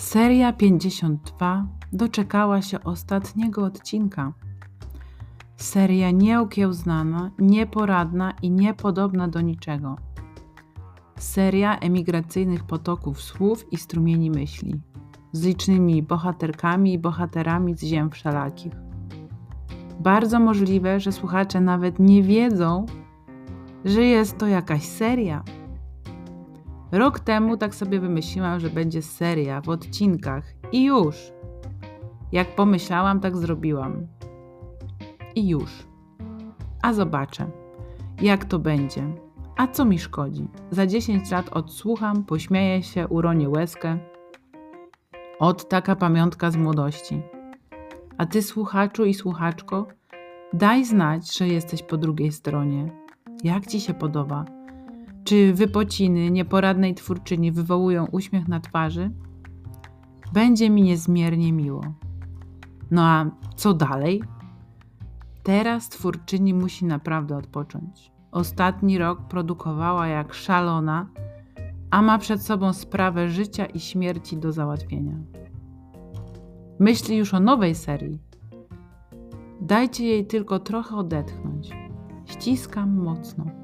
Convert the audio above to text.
Seria 52 doczekała się ostatniego odcinka. Seria nieokiełznana, nieporadna i niepodobna do niczego. Seria emigracyjnych potoków słów i strumieni myśli, z licznymi bohaterkami i bohaterami z ziem wszelakich. Bardzo możliwe, że słuchacze nawet nie wiedzą, że jest to jakaś seria. Rok temu tak sobie wymyśliłam, że będzie seria w odcinkach i już. Jak pomyślałam, tak zrobiłam. I już. A zobaczę, jak to będzie. A co mi szkodzi? Za 10 lat odsłucham, pośmieję się, uronię łezkę. Od taka pamiątka z młodości. A ty, słuchaczu i słuchaczko, daj znać, że jesteś po drugiej stronie. Jak ci się podoba? Czy wypociny nieporadnej twórczyni wywołują uśmiech na twarzy? Będzie mi niezmiernie miło. No a co dalej? Teraz twórczyni musi naprawdę odpocząć. Ostatni rok produkowała jak szalona, a ma przed sobą sprawę życia i śmierci do załatwienia. Myśli już o nowej serii. Dajcie jej tylko trochę odetchnąć. Ściskam mocno.